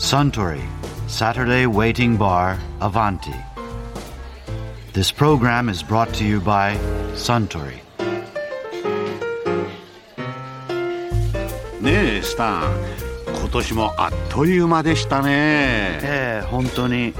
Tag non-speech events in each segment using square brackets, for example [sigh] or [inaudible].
Suntory Saturday Waiting Bar Avanti. This program is brought to you by Suntory. ねえスタン今年もあっという間でしたねええ本当に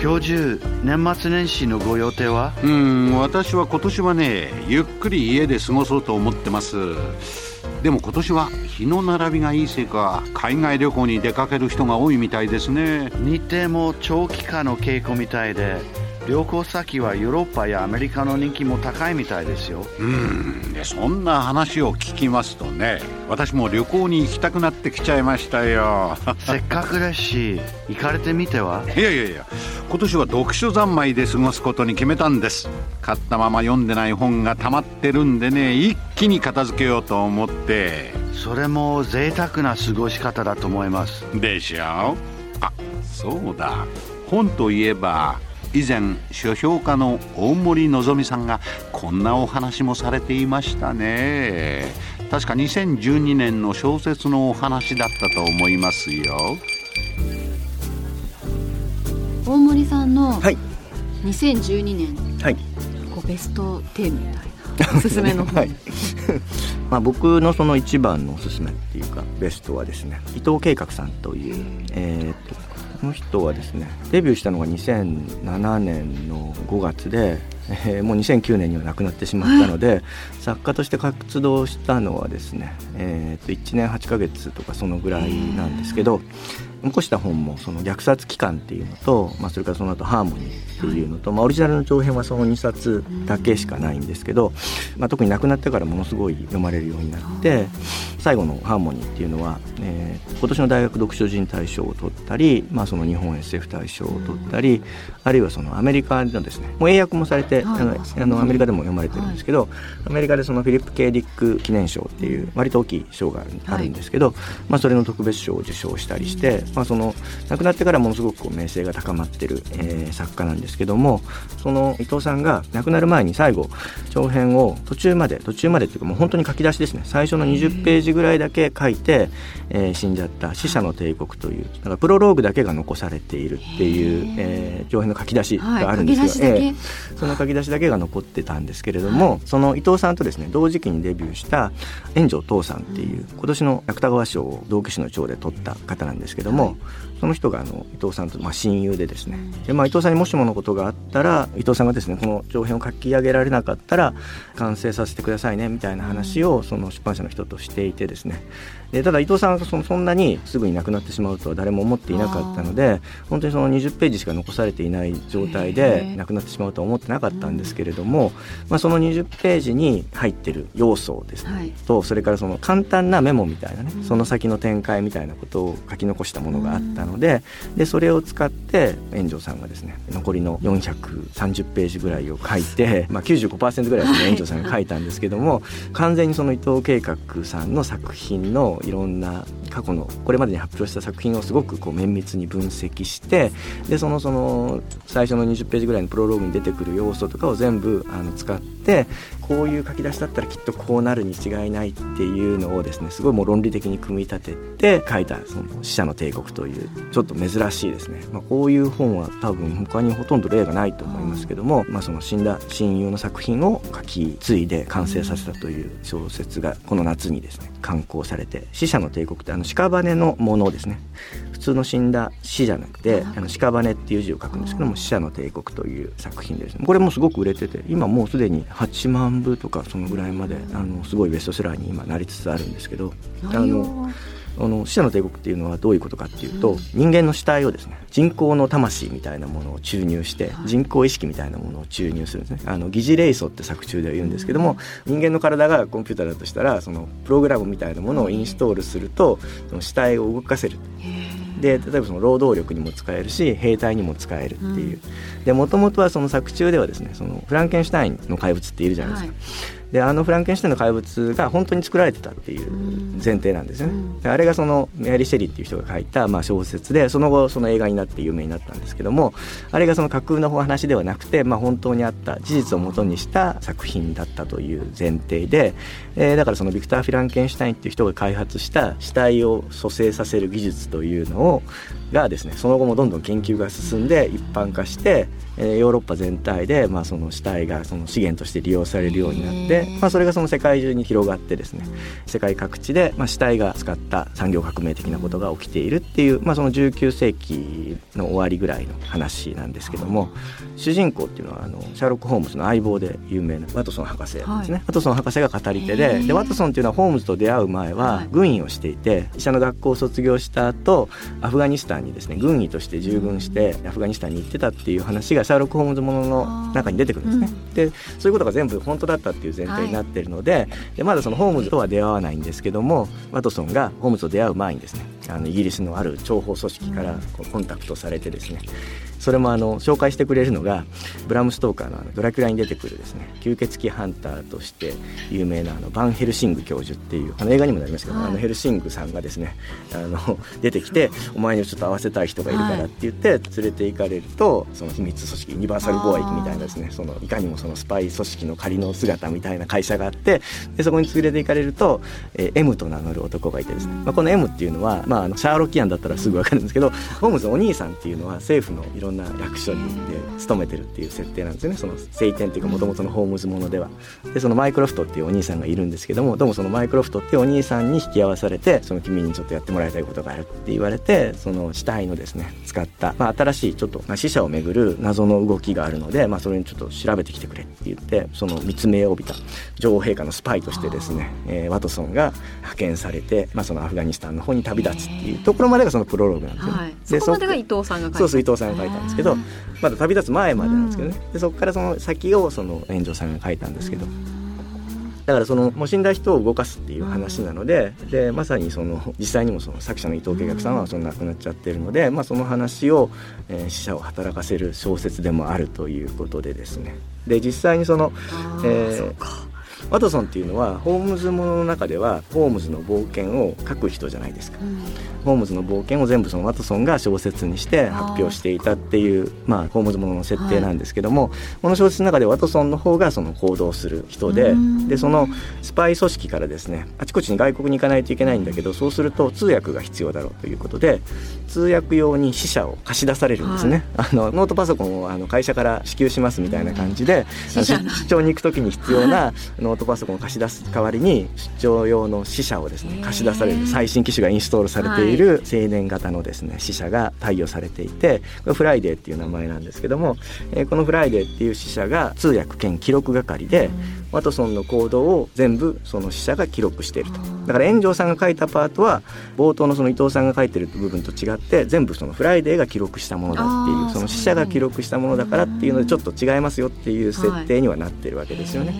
今日中年末年始のご予定はうん私は今年はねゆっくり家で過ごそうと思ってますでも今年は日の並びがいいせいか海外旅行に出かける人が多いみたいですね。日程も長期化の傾向みたいで旅行先はヨーロッパやアメリカの人気も高いみたいですよ。うん。でそんな話を聞きますとね私も旅行に行きたくなってきちゃいましたよ。[laughs] せっかくですし行かれてみては？いやいやいや今年は読書三昧で過ごすことに決めたんです。買ったまま読んでない本が溜まってるんでね一気に片付けようと思って。それも贅沢な過ごし方だと思います。でしょあそうだ。本といえば以前書評家の大森のぞみさんがこんなお話もされていましたね。確か2012年の小説のお話だったと思いますよ。大森さんのはい。2012年はい。こうベスト10みたいなおすすめの本、はい。まあ、僕のその一番のおすすめっていうかベストはですね伊藤計画さんという、えーっとこの人はですねデビューしたのが2007年の5月で、えーもう2009年には亡くなってしまったので作家として活動したのはですね、えーっと1年8ヶ月とかそのぐらいなんですけど残した本もその虐殺期間っていうのと、まあ、それからその後ハーモニーっていうのと、まあ、オリジナルの長編はその2冊だけしかないんですけど、まあ、特に亡くなってからものすごい読まれるようになって最後のハーモニーっていうのは、えー今年の大学読書人大賞を取ったり、まあ、その日本 SF 大賞を取ったりあるいはそのアメリカのですねもう英訳もされて、はいあのあのアメリカでも読まれてるんですけど、アメリカでそのフィリップ・ケイ・ディック記念賞っていう割と大きい賞があるあるんですけど、まあ、それの特別賞を受賞したりして、まあ、その亡くなってからものすごくこう名声が高まってる、えー作家なんですけどもその伊藤さんが亡くなる前に最後長編を途中まで途中までっていうかもう本当に書き出しですね。最初の20ページぐらいだけ書いて、えー死んじゃった「死者の帝国」というだからプロローグだけが残されているっていう、えー長編の書き出しがあるんですよ。はいえーその書き出しだけが残ってたんですけれども、その伊藤さんとですね同時期にデビューした炎上父さんっていう今年の芥川賞を道化師の長で取った方なんですけども、その人があの伊藤さんとまあ親友でですね、でまあ、伊藤さんにもしものことがあったら伊藤さんがですねこの長編を書き上げられなかったら完成させてくださいねみたいな話をその出版社の人としていてですねでただ伊藤さんがそのそんなにすぐに亡くなってしまうとは誰も思っていなかったので本当にその20ページしか残されていない状態へでー。亡くなってしまうとは思ってなかったんですけれども、まあ、その20ページに入ってる要素ですね、はい。とそれからその簡単なメモみたいなね、その先の展開みたいなことを書き残したものがあったので,、でそれを使って炎上さんがですね残りの430ページぐらいを書いて、[laughs] まあ、95%ぐらいですねさんが書いたんですけども完全にその伊藤計画さんの作品のいろんな過去のこれまでに発表した作品をすごくこう綿密に分析してでそのその最初の20ページぐらいのプロローグに出てくる要素とかを全部あの使ってこういう書き出しだったらきっとこうなるに違いないっていうのをですねすごいもう論理的に組み立てて書いた「その死者の帝国」というちょっと珍しいですね、まあ、こういう本は多分他にほとんど例がないと思いますけども、まあ、その死んだ親友の作品を書き継いで完成させたという小説がこの夏にですね刊行されて「死者の帝国」ってあの屍のものですね普通の死んだ死じゃなくてあの屍っていう字を書くんですけども「死者の帝国」という作品でですね。これもすごく売れてて今もうすでに8万部とかそのぐらいまであのすごいベストセラーに今なりつつあるんですけどあのあの死者の帝国っていうのはどういうことかっていうと、人間の死体をですね人工の魂みたいなものを注入して、人工意識みたいなものを注入するんですね。あの疑似霊素って作中では言うんですけども人間の体がコンピューターだとしたらそのプログラムみたいなものをインストールするとその死体を動かせるで例えばその労働力にも使えるし兵隊にも使えるっていう、でもともとはその作中ではですねそのフランケンシュタインの怪物っているじゃないですか、であのフランケンシュタインの怪物が本当に作られてたっていう前提なんですよね。であれがそのメアリー・シェリーっていう人が書いたまあ小説でその後その映画になって有名になったんですけどもあれがその架空の話ではなくて、まあ、本当にあった事実をもとにした作品だったという前提で、えー、だからそのビクター・フィランケンシュタインっていう人が開発した死体を蘇生させる技術というのをがですねその後もどんどん研究が進んで一般化して、えー、ヨーロッパ全体で、まあ、その死体がその資源として利用されるようになって、まあ、それがその世界中に広がってですね世界各地で、まあ、死体が使った産業革命的なことが起きているっていう、まあ、その19世紀の終わりぐらいの話なんですけども主人公っていうのはあのシャーロック・ホームズの相棒で有名なワトソン博士ですね、はい、ワトソン博士が語り手ででワトソンっていうのはホームズと出会う前は軍医をしていて医者の学校を卒業した後アフガニスタンにですね軍医として従軍してアフガニスタンに行ってたっていう話がシャーロック・ホームズものの中に出てくるんですね。でそういうことが全部本当だったっていう前提になってるのではい、でまだそのホームズとは出会わないんですけどもワトソンがホームズと出会う前にですねあのイギリスのある諜報組織からこうコンタクトされてですねそれもあの紹介してくれるのがブラム・ストーカーのあのドラキュラに出てくるですね吸血鬼ハンターとして有名なあのバン・ヘルシング教授っていうあの映画にもなりましたけど、はい、あのヘルシングさんがですねあの [laughs] 出てきてお前にちょっと会わせたい人がいるからって言って連れて行かれるとその秘密組織ユニバーサル貿易みたいなですねそのいかにもそのスパイ組織の仮の姿みたいな会社があってでそこに連れて行かれると、えー、M と名乗る男がいてですね、まあ、この M っていうのは、まあ、あのシャーロッキアンだったらすぐ分かるんですけどホームズのお兄さんっていうのは政府のいろんな役所にで勤めてるっていう設定なんですよね。その聖典っていうかもともとのホームズものでは。でそのマイクロフトっていうお兄さんがいるんですけどもどうもそのマイクロフトっていうお兄さんに引き合わされてその君にちょっとやってもらいたいことがあるって言われてその死体のですね使った、まあ、新しいちょっと、まあ、死者をめぐる謎の動きがあるので、まあ、それにちょっと調べてきてくれって言ってその密命を帯びた女王陛下のスパイとしてですね、えー、ワトソンが派遣されて、まあ、そのアフガニスタンの方に旅立つっていうところまでがそのプロローグなんですよ、ね、はい、そこまでが伊藤さんが書いた。そうそう伊藤さんが書いたんですけどまだ旅立つ前までなんですけどね、でそこからその先をその炎上さんが書いたんですけど。だからそのもう死んだ人を動かすっていう話なのででまさにその実際にもその作者の伊藤慶学さんはその亡くなっちゃってるので、まあ、その話を、えー、死者を働かせる小説でもあるということでですね。で実際にその、えー、ワトソンっていうのはホームズものの中ではホームズの冒険を書く人じゃないですか、うん、ホームズの冒険を全部そのワトソンが小説にして発表していたっていうまあホームズものの設定なんですけども、はい、この小説の中でワトソンの方がその行動する人ででそのスパイ組織からですねあちこちに外国に行かないといけないんだけどそうすると通訳が必要だろうということで通訳用に死者を貸し出されるんですね、はい、あのノートパソコンをあの会社から支給しますみたいな感じで出張に行く時に必要なノートパソコンを貸し出す代わりに出張用の死者をですね貸し出される最新機種がインストールされている青年型のですね死者が貸与されていてこれフライデーっていう名前なんですけども、えー、このフライデーっていう死者が通訳兼記録係でワトソンの行動を全部その死者が記録しているとだから円城さんが書いたパートは冒頭のその伊藤さんが書いてる部分と違って全部そのフライデーが記録したものだっていうその死者が記録したものだからっていうのでちょっと違いますよっていう設定にはなってるわけですよね。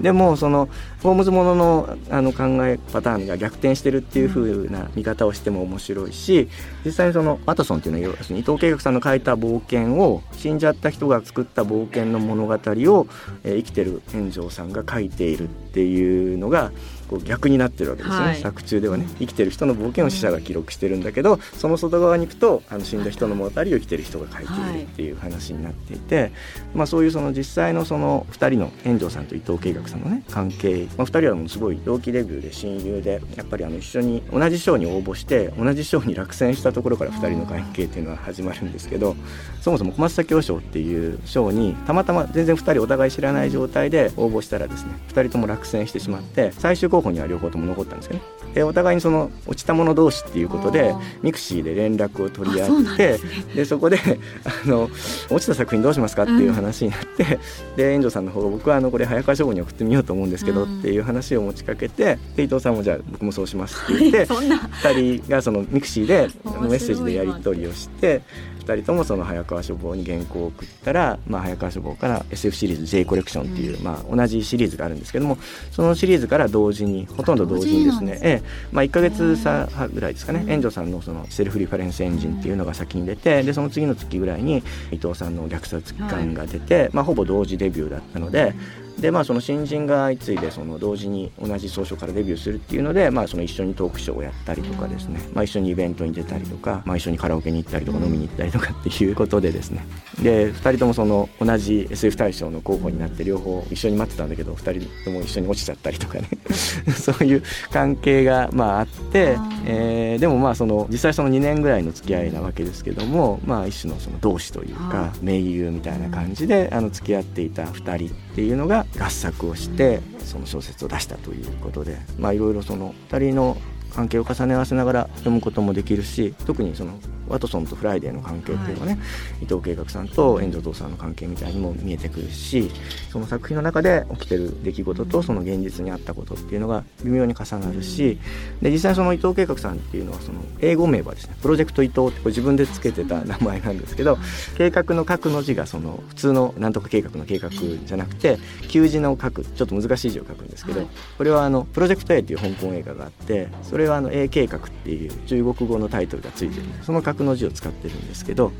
でもそのホームズもののあの考えパターンが逆転してるっていう風な見方をしても面白いし実際にそのワトソンっていうのは要するに伊藤慶学さんの書いた冒険を死んじゃった人が作った冒険の物語を、えー、生きてる炎上さんが書いているっていうのがこう逆になってるわけですよね、はい、作中ではね。生きてる人の冒険を死者が記録してるんだけどその外側に行くとあの死んだ人の物語を生きてる人が書いているっていう話になっていて、はい、まあ、そういうその実際のその2人の円城さんと伊藤計劃さんのね関係、まあ、2人はもうすごい同期デビューで親友でやっぱりあの一緒に同じ賞に応募して同じ賞に落選したところから2人の関係っていうのは始まるんですけどそもそも小松左京賞っていう賞にたまたま全然2人お互い知らない状態で応募したらですね2人とも落選してしまって最終候補には両方とも残ったんですよね。でお互いにその落ちた者同士っていうことでミクシーで連絡を取り合ってで、ね、そこであの落ちた作品どうしますかっていう話になって、うん、で円城さんの方が僕はあのこれ早川書房に送ってみようと思うんですけど、っていう話を持ちかけてで伊藤さんもじゃあ僕もそうしますって言って2人がそのミクシーでメッセージでやり取りをして2人ともその早川書房に原稿を送ったら、まあ、早川書房から SF シリーズ J コレクションっていう、まあ、同じシリーズがあるんですけどもそのシリーズから同時にほとんど同時にですねええまあ、1か月差ぐらいですかね。円城さんのその Self-Reference ENGINE っていうのが先に出てでその次の月ぐらいに伊藤さんの虐殺期間が出て、まあ、ほぼ同時デビューだったのででまあその新人が相次いでその同時に同じ総書からデビューするっていうので、まあ、その一緒にトークショーをやったりとかですね、まあ、一緒にイベントに出たりとか、まあ、一緒にカラオケに行ったりとか飲みに行ったりとかっていうことでですね。で2人ともその同じ SF 大賞の候補になって両方一緒に待ってたんだけど2人とも一緒に落ちちゃったりとかね。[laughs] そういう関係がまああって、えー、でもまあその実際その2年ぐらいの付き合いなわけですけども、まあ、一種のその同志というか盟友みたいな感じであの付き合っていた2人っていうのが合作をしてその小説を出したということでまいろいろその2人の関係を重ね合わせながら読むこともできるし特にそのワトソンとフライデーの関係っていうのはね、はい、伊藤計劃さんと円城塔さんの関係みたいにも見えてくるしその作品の中で起きてる出来事とその現実にあったことっていうのが微妙に重なるしで実際その伊藤計劃さんっていうのはその英語名はですね Project Itoh ってこれ自分で付けてた名前なんですけど計画の画の字がその普通のなんとか計画の計画じゃなくて旧字の書くちょっと難しい字を書くんですけど、はい、これはあのプロジェクト A っていう香港映画があってそれはあの A 計画っていう中国語のタイトルがついてるそのの字を使ってるんですけど、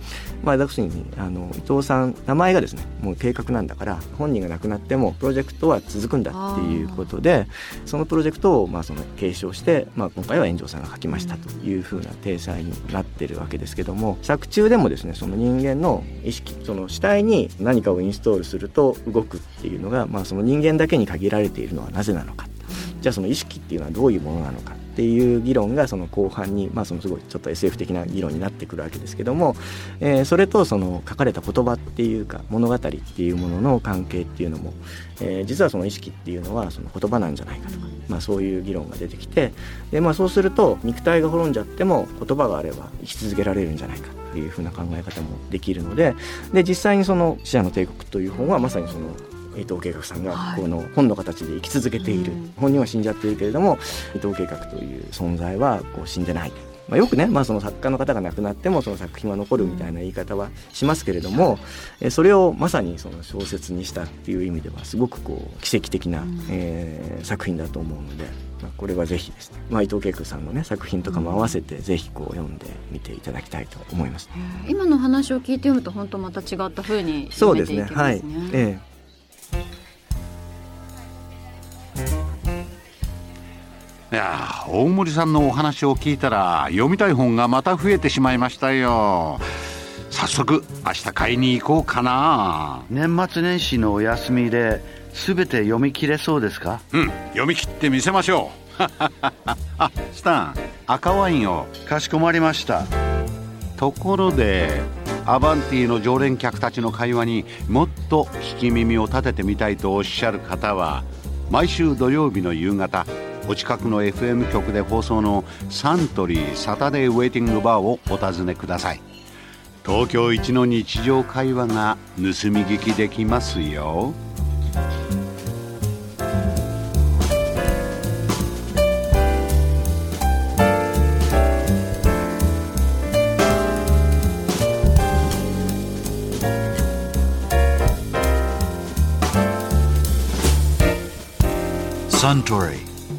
まあ、要するにあの伊藤さん名前がですねもう計画なんだから本人が亡くなってもプロジェクトは続くんだっていうことでそのプロジェクトをまあその継承して、まあ、今回は炎上さんが書きましたというふうな体裁になってるわけですけども作中でもですねその人間の意識その死体に何かをインストールすると動くっていうのが、まあ、その人間だけに限られているのはなぜなのか。じゃあその意識っていうのはどういうものなのか。っていう議論がその後半に、まあ、そのすごいちょっと SF 的な議論になってくるわけですけども、えー、それとその書かれた言葉っていうか物語っていうものの関係っていうのも、えー、実はその意識っていうのはその言葉なんじゃないかとか、まあ、そういう議論が出てきてで、まあ、そうすると肉体が滅んじゃっても言葉があれば生き続けられるんじゃないかっていうふうな考え方もできるのでで実際にその「死者の帝国」という本はまさにその伊藤計画さんがこの本の形で生き続けている、はい、本人は死んじゃっているけれども伊藤計画という存在はこう死んでない。まあ、よくね、まあ、その作家の方が亡くなってもその作品は残るみたいな言い方はしますけれども、えそれをまさにその小説にしたっていう意味ではすごくこう奇跡的な、えー、作品だと思うので、まあ、これはぜひですね、まあ、伊藤恵子さんのね作品とかも合わせてぜひこう読んでみていただきたいと思います、今の話を聞いて読むと本当また違った風に読めていけますね。そうですね。はい、ええいや大森さんのお話を聞いたら読みたい本がまた増えてしまいましたよ。早速明日買いに行こうかな。年末年始のお休みで全て読み切れそうですか？うん読み切ってみせましょう。あ [laughs] スタン赤ワインを。かしこまりました。ところでアバンティの常連客たちの会話にもっと聞き耳を立ててみたいとおっしゃる方は毎週土曜日の夕方お近くの FM 局で放送のサントリーサタデーウェイティングバーをお尋ねください。東京一の日常会話が盗み聞きできますよ。Suntory